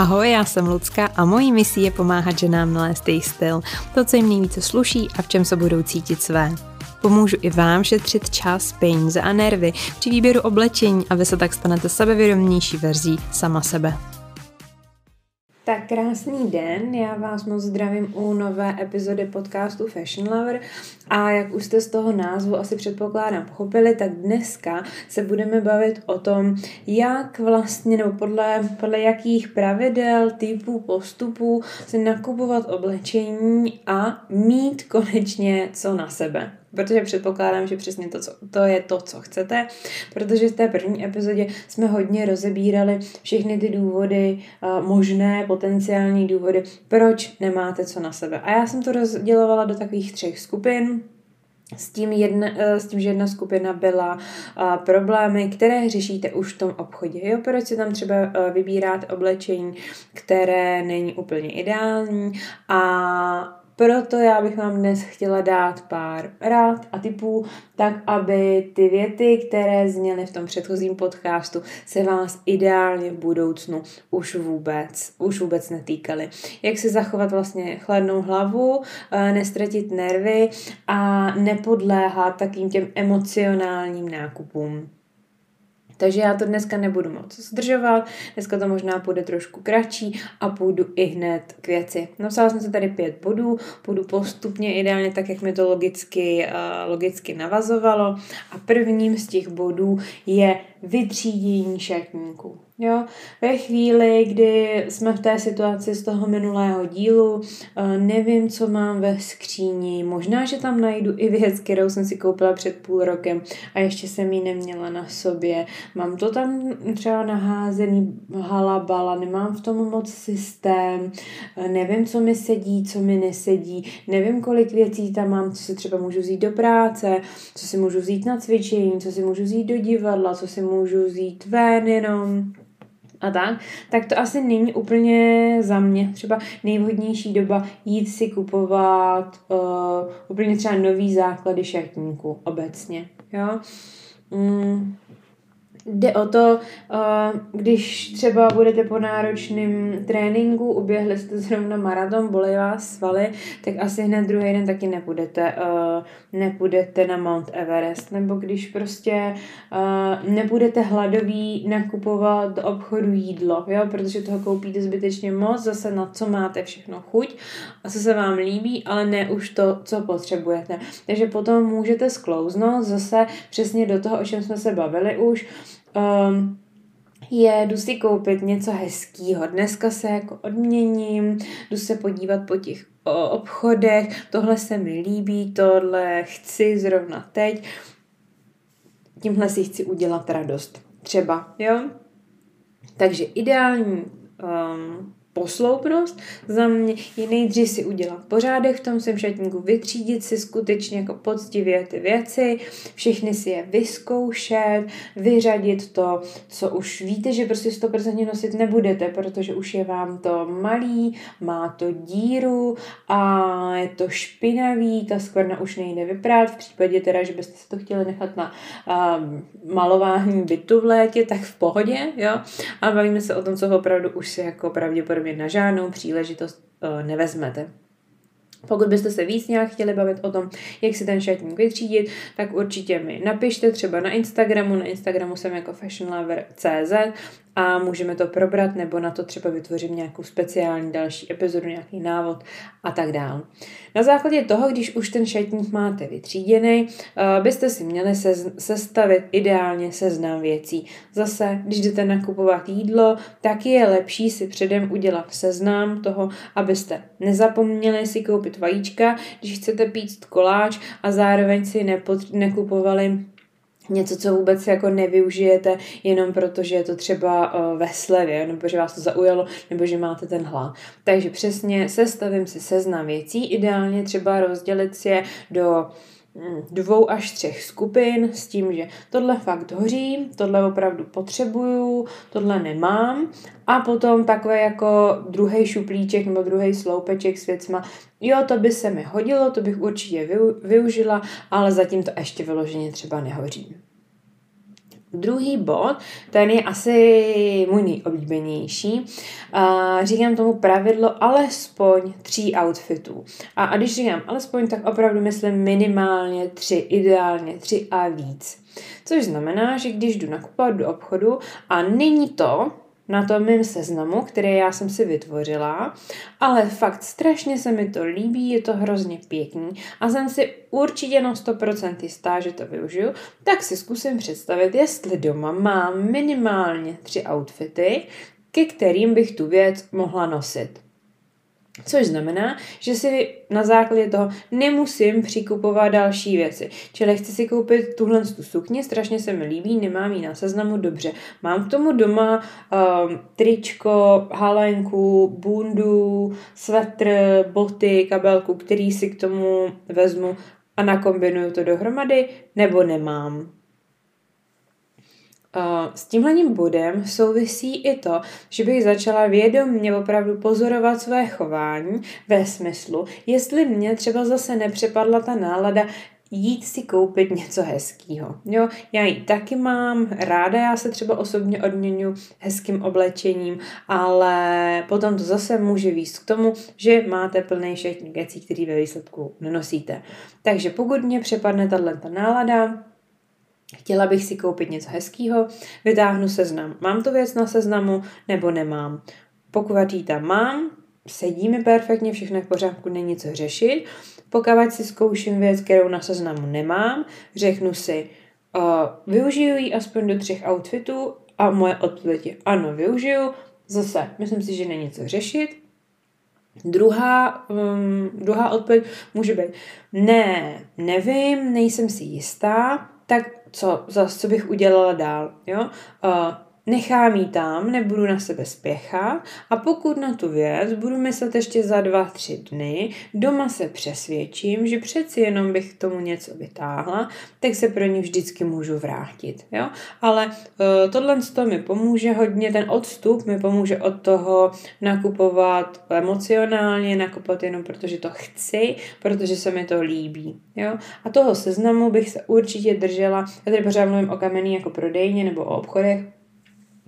Ahoj, já jsem Lucka a mojí misí je pomáhat ženám nalézt jejich styl, to, co jim nejvíce sluší a v čem se budou cítit své. Pomůžu i vám šetřit čas, peníze a nervy při výběru oblečení a vy se tak stanete sebevědomější verzí sama sebe. Tak krásný den, já vás moc zdravím u nové epizody podcastu Fashion Lover. A jak už jste z toho názvu asi předpokládám pochopili, tak dneska se budeme bavit o tom, jak vlastně nebo podle, podle jakých pravidel, typů, postupů si nakupovat oblečení a mít konečně co na sebe protože předpokládám, že přesně to, co, to je to, co chcete, protože v té první epizodě jsme hodně rozebírali všechny ty důvody, možné potenciální důvody, proč nemáte co na sebe. A já jsem to rozdělovala do takových třech skupin. S tím, jedna, e, s tím, že jedna skupina byla a, problémy, které řešíte už v tom obchodě. Jo? Proč si tam třeba a, vybíráte oblečení, které není úplně ideální a proto já bych vám dnes chtěla dát pár rád a typů, tak aby ty věty, které zněly v tom předchozím podcastu, se vás ideálně v budoucnu už vůbec, už vůbec netýkaly. Jak si zachovat vlastně chladnou hlavu, eh, nestratit nervy a nepodléhat takým těm emocionálním nákupům. Takže já to dneska nebudu moc zdržovat, dneska to možná půjde trošku kratší a půjdu i hned k věci. Napsala jsem se tady pět bodů, půjdu postupně, ideálně tak, jak mi to logicky, uh, logicky navazovalo. A prvním z těch bodů je vytřídění šatníků. Jo? Ve chvíli, kdy jsme v té situaci z toho minulého dílu, eh, nevím, co mám ve skříni, možná, že tam najdu i věc, kterou jsem si koupila před půl rokem a ještě jsem ji neměla na sobě. Mám to tam třeba naházený halabala, nemám v tom moc systém, eh, nevím, co mi sedí, co mi nesedí, nevím, kolik věcí tam mám, co si třeba můžu vzít do práce, co si můžu vzít na cvičení, co si můžu vzít do divadla, co si můžu vzít ven jenom a tak, tak to asi není úplně za mě třeba nejvhodnější doba jít si kupovat uh, úplně třeba nový základy šatníku obecně, jo. Mm, Jde o to, uh, když třeba budete po náročném tréninku, uběhli jste zrovna maraton, bolí vás svaly, tak asi hned druhý den taky nepůjdete, uh, nepůjdete na Mount Everest. Nebo když prostě uh, nebudete hladový nakupovat do obchodu jídlo, jo, protože toho koupíte zbytečně moc, zase na co máte všechno chuť a co se vám líbí, ale ne už to, co potřebujete. Takže potom můžete sklouznout zase přesně do toho, o čem jsme se bavili už, um, je, jdu si koupit něco hezkého. Dneska se jako odměním, jdu se podívat po těch obchodech, tohle se mi líbí, tohle chci zrovna teď, tímhle si chci udělat radost. Třeba, jo? Takže ideální um, posloupnost. Za mě je nejdřív si udělat pořádek v tom svém šatníku, vytřídit si skutečně jako poctivě ty věci, všechny si je vyzkoušet, vyřadit to, co už víte, že prostě 100% nosit nebudete, protože už je vám to malý, má to díru a je to špinavý, ta skvrna už nejde vyprát, v případě teda, že byste se to chtěli nechat na um, malování bytu v létě, tak v pohodě, jo, a bavíme se o tom, co opravdu už si jako pravděpodobně pravděpodobně na žádnou příležitost uh, nevezmete. Pokud byste se víc nějak chtěli bavit o tom, jak si ten šatník vytřídit, tak určitě mi napište třeba na Instagramu. Na Instagramu jsem jako fashionlover.cz a můžeme to probrat, nebo na to třeba vytvořím nějakou speciální další epizodu, nějaký návod a tak dále. Na základě toho, když už ten šatník máte vytříděný, eh, byste si měli sestavit ideálně seznam věcí. Zase, když jdete nakupovat jídlo, tak je lepší si předem udělat seznam toho, abyste nezapomněli si koupit vajíčka, když chcete pít koláč a zároveň si nepot- nekupovali něco, co vůbec jako nevyužijete jenom proto, že je to třeba uh, ve slevě, nebo že vás to zaujalo, nebo že máte ten hlad. Takže přesně sestavím si seznam věcí, ideálně třeba rozdělit si je do dvou až třech skupin s tím, že tohle fakt hoří, tohle opravdu potřebuju, tohle nemám a potom takové jako druhý šuplíček nebo druhý sloupeček s věcma, jo, to by se mi hodilo, to bych určitě využila, ale zatím to ještě vyloženě třeba nehoří. Druhý bod, ten je asi můj nejoblíbenější. Říkám tomu pravidlo alespoň tří outfitů. A, a když říkám alespoň, tak opravdu myslím minimálně tři, ideálně tři a víc. Což znamená, že když jdu nakupovat do obchodu a není to na tom mém seznamu, který já jsem si vytvořila, ale fakt strašně se mi to líbí, je to hrozně pěkný a jsem si určitě na 100% jistá, že to využiju, tak si zkusím představit, jestli doma mám minimálně tři outfity, ke kterým bych tu věc mohla nosit. Což znamená, že si na základě toho nemusím přikupovat další věci. Čili chci si koupit tuhle tu sukni, strašně se mi líbí, nemám ji na seznamu, dobře. Mám k tomu doma um, tričko, halenku, bundu, svetr, boty, kabelku, který si k tomu vezmu a nakombinuju to dohromady, nebo nemám. S tímhle bodem souvisí i to, že bych začala vědomně opravdu pozorovat své chování ve smyslu, jestli mě třeba zase nepřepadla ta nálada jít si koupit něco hezkého. Jo, já ji taky mám, ráda já se třeba osobně odměňu hezkým oblečením, ale potom to zase může výst k tomu, že máte plný šatník věcí, který ve výsledku nenosíte. Takže pokud mě přepadne tato nálada, Chtěla bych si koupit něco hezkého, vytáhnu seznam. Mám tu věc na seznamu nebo nemám? Pokud ji tam mám, sedí mi perfektně, všechno v pořádku, není co řešit. Pokud si zkouším věc, kterou na seznamu nemám, řeknu si, uh, využiju ji aspoň do třech outfitů a moje odpověď je ano, využiju. Zase, myslím si, že není co řešit. Druhá, um, druhá odpověď může být ne, nevím, nejsem si jistá, tak co, zase, co bych udělala dál, jo? Uh, nechám ji tam, nebudu na sebe spěchat a pokud na tu věc budu myslet ještě za dva, tři dny, doma se přesvědčím, že přeci jenom bych k tomu něco vytáhla, tak se pro ní vždycky můžu vrátit. Jo? Ale uh, tohle to mi pomůže hodně, ten odstup mi pomůže od toho nakupovat emocionálně, nakupovat jenom protože to chci, protože se mi to líbí. Jo? A toho seznamu bych se určitě držela, já tady pořád mluvím o kamenný jako prodejně nebo o obchodech,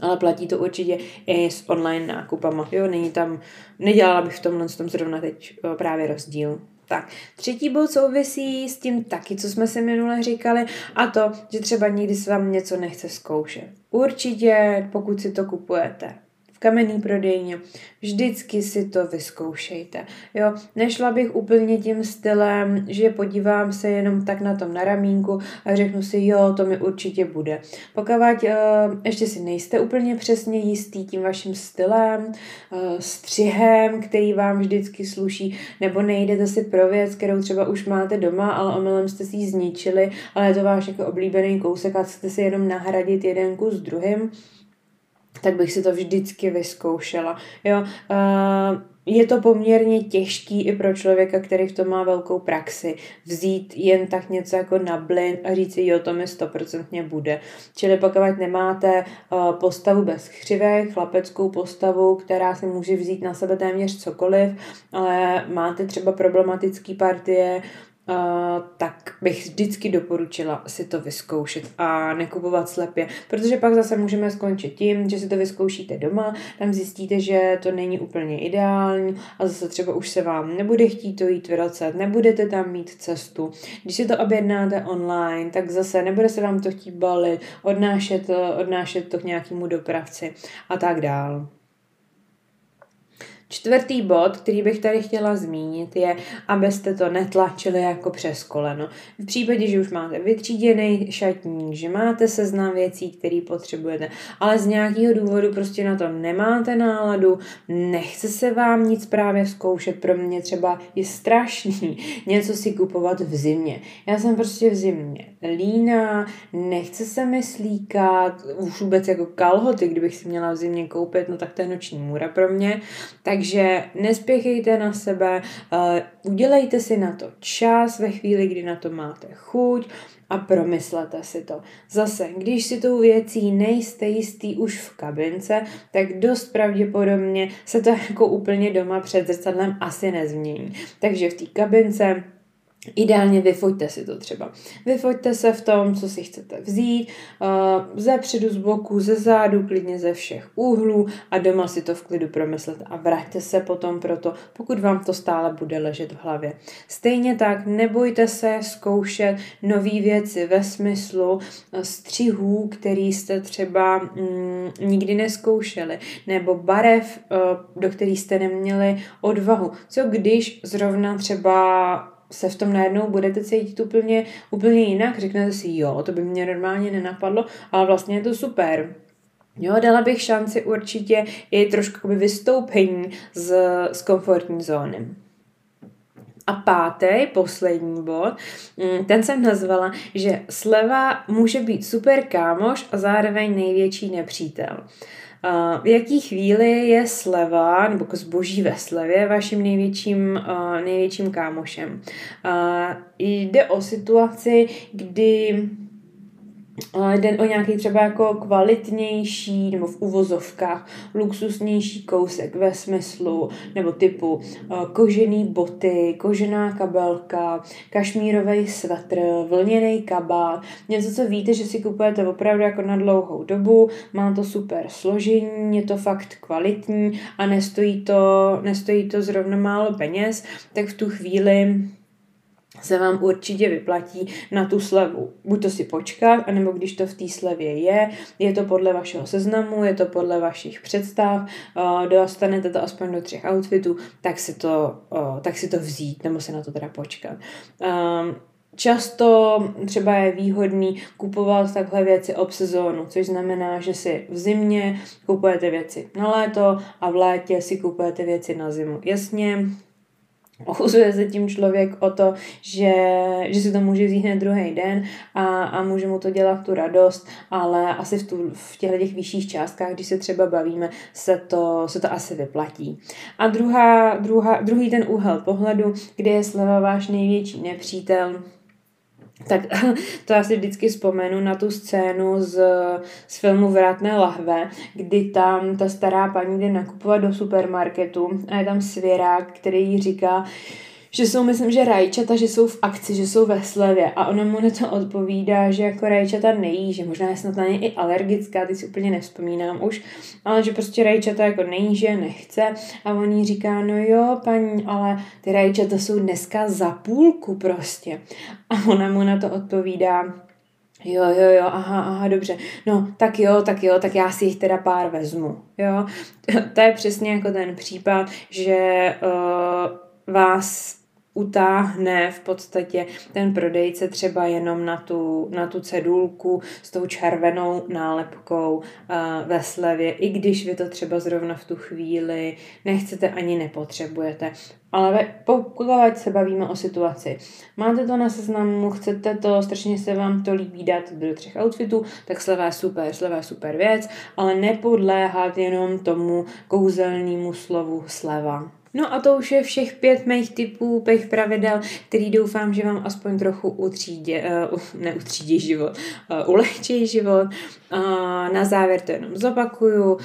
ale platí to určitě i s online nákupama. Jo, není tam, nedělala bych v tomhle tom zrovna teď právě rozdíl. Tak, třetí bod souvisí s tím taky, co jsme si minule říkali, a to, že třeba někdy se vám něco nechce zkoušet. Určitě, pokud si to kupujete kamenný prodejně. Vždycky si to vyzkoušejte. Jo, nešla bych úplně tím stylem, že podívám se jenom tak na tom na ramínku a řeknu si, jo, to mi určitě bude. Pokud uh, ještě si nejste úplně přesně jistý tím vaším stylem, uh, střihem, který vám vždycky sluší, nebo nejdete si pro věc, kterou třeba už máte doma, ale omylem jste si ji zničili, ale je to váš jako oblíbený kousek a chcete si jenom nahradit jeden kus druhým, tak bych si to vždycky vyzkoušela. Jo, uh, je to poměrně těžký i pro člověka, který v tom má velkou praxi, vzít jen tak něco jako na blind a říct si, jo, to mi stoprocentně bude. Čili pokud nemáte uh, postavu bez křivek, chlapeckou postavu, která si může vzít na sebe téměř cokoliv, ale máte třeba problematické partie, Uh, tak bych vždycky doporučila si to vyzkoušet a nekupovat slepě, protože pak zase můžeme skončit tím, že si to vyzkoušíte doma, tam zjistíte, že to není úplně ideální a zase třeba už se vám nebude chtít to jít vracet, nebudete tam mít cestu. Když si to objednáte online, tak zase nebude se vám to chtít balit, odnášet, odnášet to k nějakému dopravci a tak dál. Čtvrtý bod, který bych tady chtěla zmínit, je, abyste to netlačili jako přes koleno. V případě, že už máte vytříděný šatník, že máte seznam věcí, které potřebujete, ale z nějakého důvodu prostě na to nemáte náladu, nechce se vám nic právě zkoušet, pro mě třeba je strašný něco si kupovat v zimě. Já jsem prostě v zimě líná, nechce se mi slíkat, už vůbec jako kalhoty, kdybych si měla v zimě koupit, no tak to je noční můra pro mě. Takže nespěchejte na sebe, uh, udělejte si na to čas ve chvíli, kdy na to máte chuť, a promyslete si to. Zase, když si tou věcí nejste jistý už v kabince, tak dost pravděpodobně se to jako úplně doma před zrcadlem asi nezmění. Takže v té kabince Ideálně vyfoďte si to třeba. Vyfoďte se v tom, co si chcete vzít, uh, ze předu, z boku, ze zádu, klidně ze všech úhlů a doma si to v klidu promyslet a vraťte se potom proto, pokud vám to stále bude ležet v hlavě. Stejně tak nebojte se zkoušet nové věci ve smyslu střihů, který jste třeba mm, nikdy neskoušeli, nebo barev, uh, do kterých jste neměli odvahu. Co když zrovna třeba se v tom najednou budete cítit úplně, úplně jinak, řeknete si, jo, to by mě normálně nenapadlo, ale vlastně je to super. Jo, dala bych šanci určitě i trošku vystoupení z, z komfortní zóny. A pátý, poslední bod, mm, ten jsem nazvala, že sleva může být super kámoš a zároveň největší nepřítel. V jaký chvíli je sleva nebo zboží ve slevě vaším největším, největším kámošem? Jde o situaci, kdy jde o nějaký třeba jako kvalitnější nebo v uvozovkách luxusnější kousek ve smyslu nebo typu kožený boty, kožená kabelka, kašmírový svetr, vlněný kabát, něco, co víte, že si kupujete opravdu jako na dlouhou dobu, má to super složení, je to fakt kvalitní a nestojí to, nestojí to zrovna málo peněz, tak v tu chvíli se vám určitě vyplatí na tu slevu. Buď to si počkat, anebo když to v té slevě je, je to podle vašeho seznamu, je to podle vašich představ, uh, dostanete to aspoň do třech outfitů, tak si to, uh, tak si to vzít, nebo se na to teda počkat. Um, Často třeba je výhodný kupovat takhle věci ob sezónu, což znamená, že si v zimě kupujete věci na léto a v létě si kupujete věci na zimu. Jasně, ochuzuje se tím člověk o to, že, že si to může vzít hned druhý den a, a může mu to dělat tu radost, ale asi v, tu, v těchto těch vyšších částkách, když se třeba bavíme, se to, se to asi vyplatí. A druhá, druhá, druhý ten úhel pohledu, kde je sleva váš největší nepřítel, tak to já si vždycky vzpomenu na tu scénu z, z filmu Vrátné lahve, kdy tam ta stará paní jde nakupovat do supermarketu a je tam svěrák, který jí říká, že jsou, myslím, že rajčata, že jsou v akci, že jsou ve slevě a ona mu na to odpovídá, že jako rajčata nejí, že možná je snad na ně i alergická, ty si úplně nevzpomínám už, ale že prostě rajčata jako nejí, že nechce a on jí říká, no jo, paní, ale ty rajčata jsou dneska za půlku prostě. A ona mu na to odpovídá, Jo, jo, jo, aha, aha, dobře. No, tak jo, tak jo, tak já si jich teda pár vezmu, jo. To je přesně jako ten případ, že uh, vás utáhne v podstatě ten prodejce třeba jenom na tu, na tu cedulku s tou červenou nálepkou uh, ve slevě, i když vy to třeba zrovna v tu chvíli nechcete ani nepotřebujete. Ale pokud se bavíme o situaci, máte to na seznamu, chcete to, strašně se vám to líbí dát do třech outfitů, tak sleva je super, sleva je super věc, ale nepodléhat jenom tomu kouzelnému slovu sleva. No a to už je všech pět mých typů, pěch pravidel, který doufám, že vám aspoň trochu utřídě, uh, neutřídí život, uh, ulehčí život. Uh, na závěr to jenom zopakuju. Uh,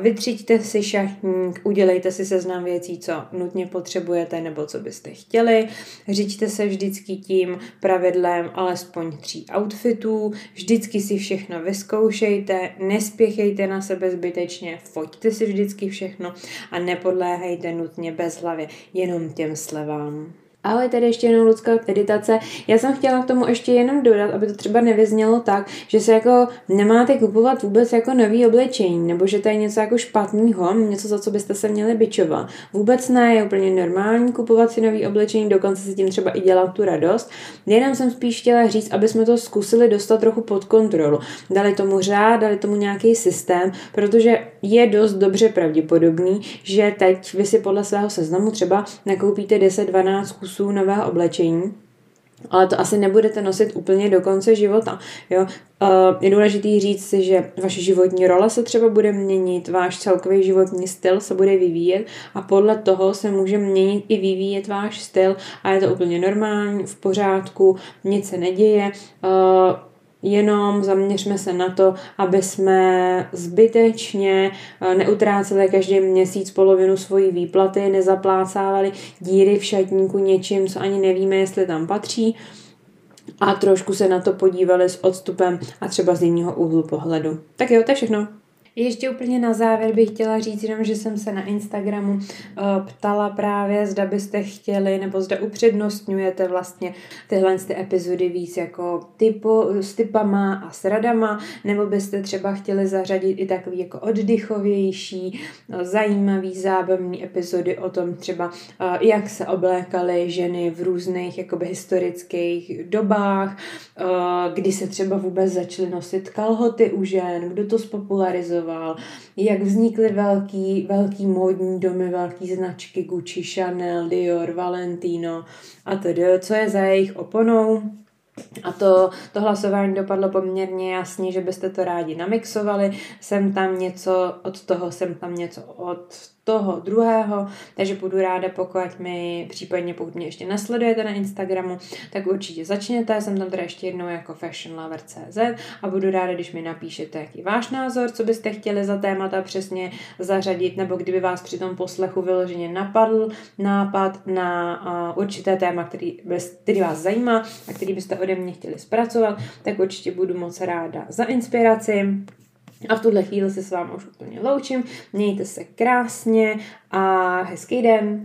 vytřiďte si šatník, udělejte si seznam věcí, co nutně potřebujete nebo co byste chtěli. Řiďte se vždycky tím pravidlem alespoň tří outfitů. Vždycky si všechno vyzkoušejte, nespěchejte na sebe zbytečně, foťte si vždycky všechno a nepodléhejte nutně bezhlavě jenom těm slevám. Ale tady ještě jenom lidská meditace. Já jsem chtěla k tomu ještě jenom dodat, aby to třeba nevyznělo tak, že se jako nemáte kupovat vůbec jako nový oblečení, nebo že to je něco jako špatného, něco, za co byste se měli bičovat. Vůbec ne, je úplně normální kupovat si nový oblečení, dokonce si tím třeba i dělat tu radost. Jenom jsem spíš chtěla říct, aby jsme to zkusili dostat trochu pod kontrolu. Dali tomu řád, dali tomu nějaký systém, protože je dost dobře pravděpodobný, že teď vy si podle svého seznamu třeba nakoupíte 10-12 kusů kusů nového oblečení, ale to asi nebudete nosit úplně do konce života. Jo? Je důležité říct si, že vaše životní role se třeba bude měnit, váš celkový životní styl se bude vyvíjet a podle toho se může měnit i vyvíjet váš styl a je to úplně normální, v pořádku, nic se neděje jenom zaměřme se na to, aby jsme zbytečně eh, neutráceli každý měsíc polovinu svojí výplaty, nezaplácávali díry v šatníku něčím, co ani nevíme, jestli tam patří a trošku se na to podívali s odstupem a třeba z jiného úhlu pohledu. Tak jo, to je všechno. Ještě úplně na závěr bych chtěla říct jenom, že jsem se na Instagramu uh, ptala právě, zda byste chtěli, nebo zda upřednostňujete vlastně tyhle ty epizody víc jako typu, s typama a s radama, nebo byste třeba chtěli zařadit i takový jako oddychovější, uh, zajímavý, zábavný epizody o tom třeba, uh, jak se oblékaly ženy v různých jakoby historických dobách, kdy se třeba vůbec začaly nosit kalhoty u žen, kdo to spopularizoval, sledoval, jak vznikly velký, velký módní domy, velký značky Gucci, Chanel, Dior, Valentino a tedy, co je za jejich oponou. A to, to hlasování dopadlo poměrně jasně, že byste to rádi namixovali. Jsem tam něco od toho, jsem tam něco od toho druhého, takže budu ráda, pokud mi, případně pokud mě ještě nesledujete na Instagramu, tak určitě začněte, jsem tam teda ještě jednou jako fashionlover.cz a budu ráda, když mi napíšete, jaký váš názor, co byste chtěli za témata přesně zařadit, nebo kdyby vás při tom poslechu vyloženě napadl nápad na uh, určité téma, který, který vás zajímá a který byste ode mě chtěli zpracovat, tak určitě budu moc ráda za inspiraci. A v tuhle chvíli se s vámi už úplně loučím. Mějte se krásně a hezký den.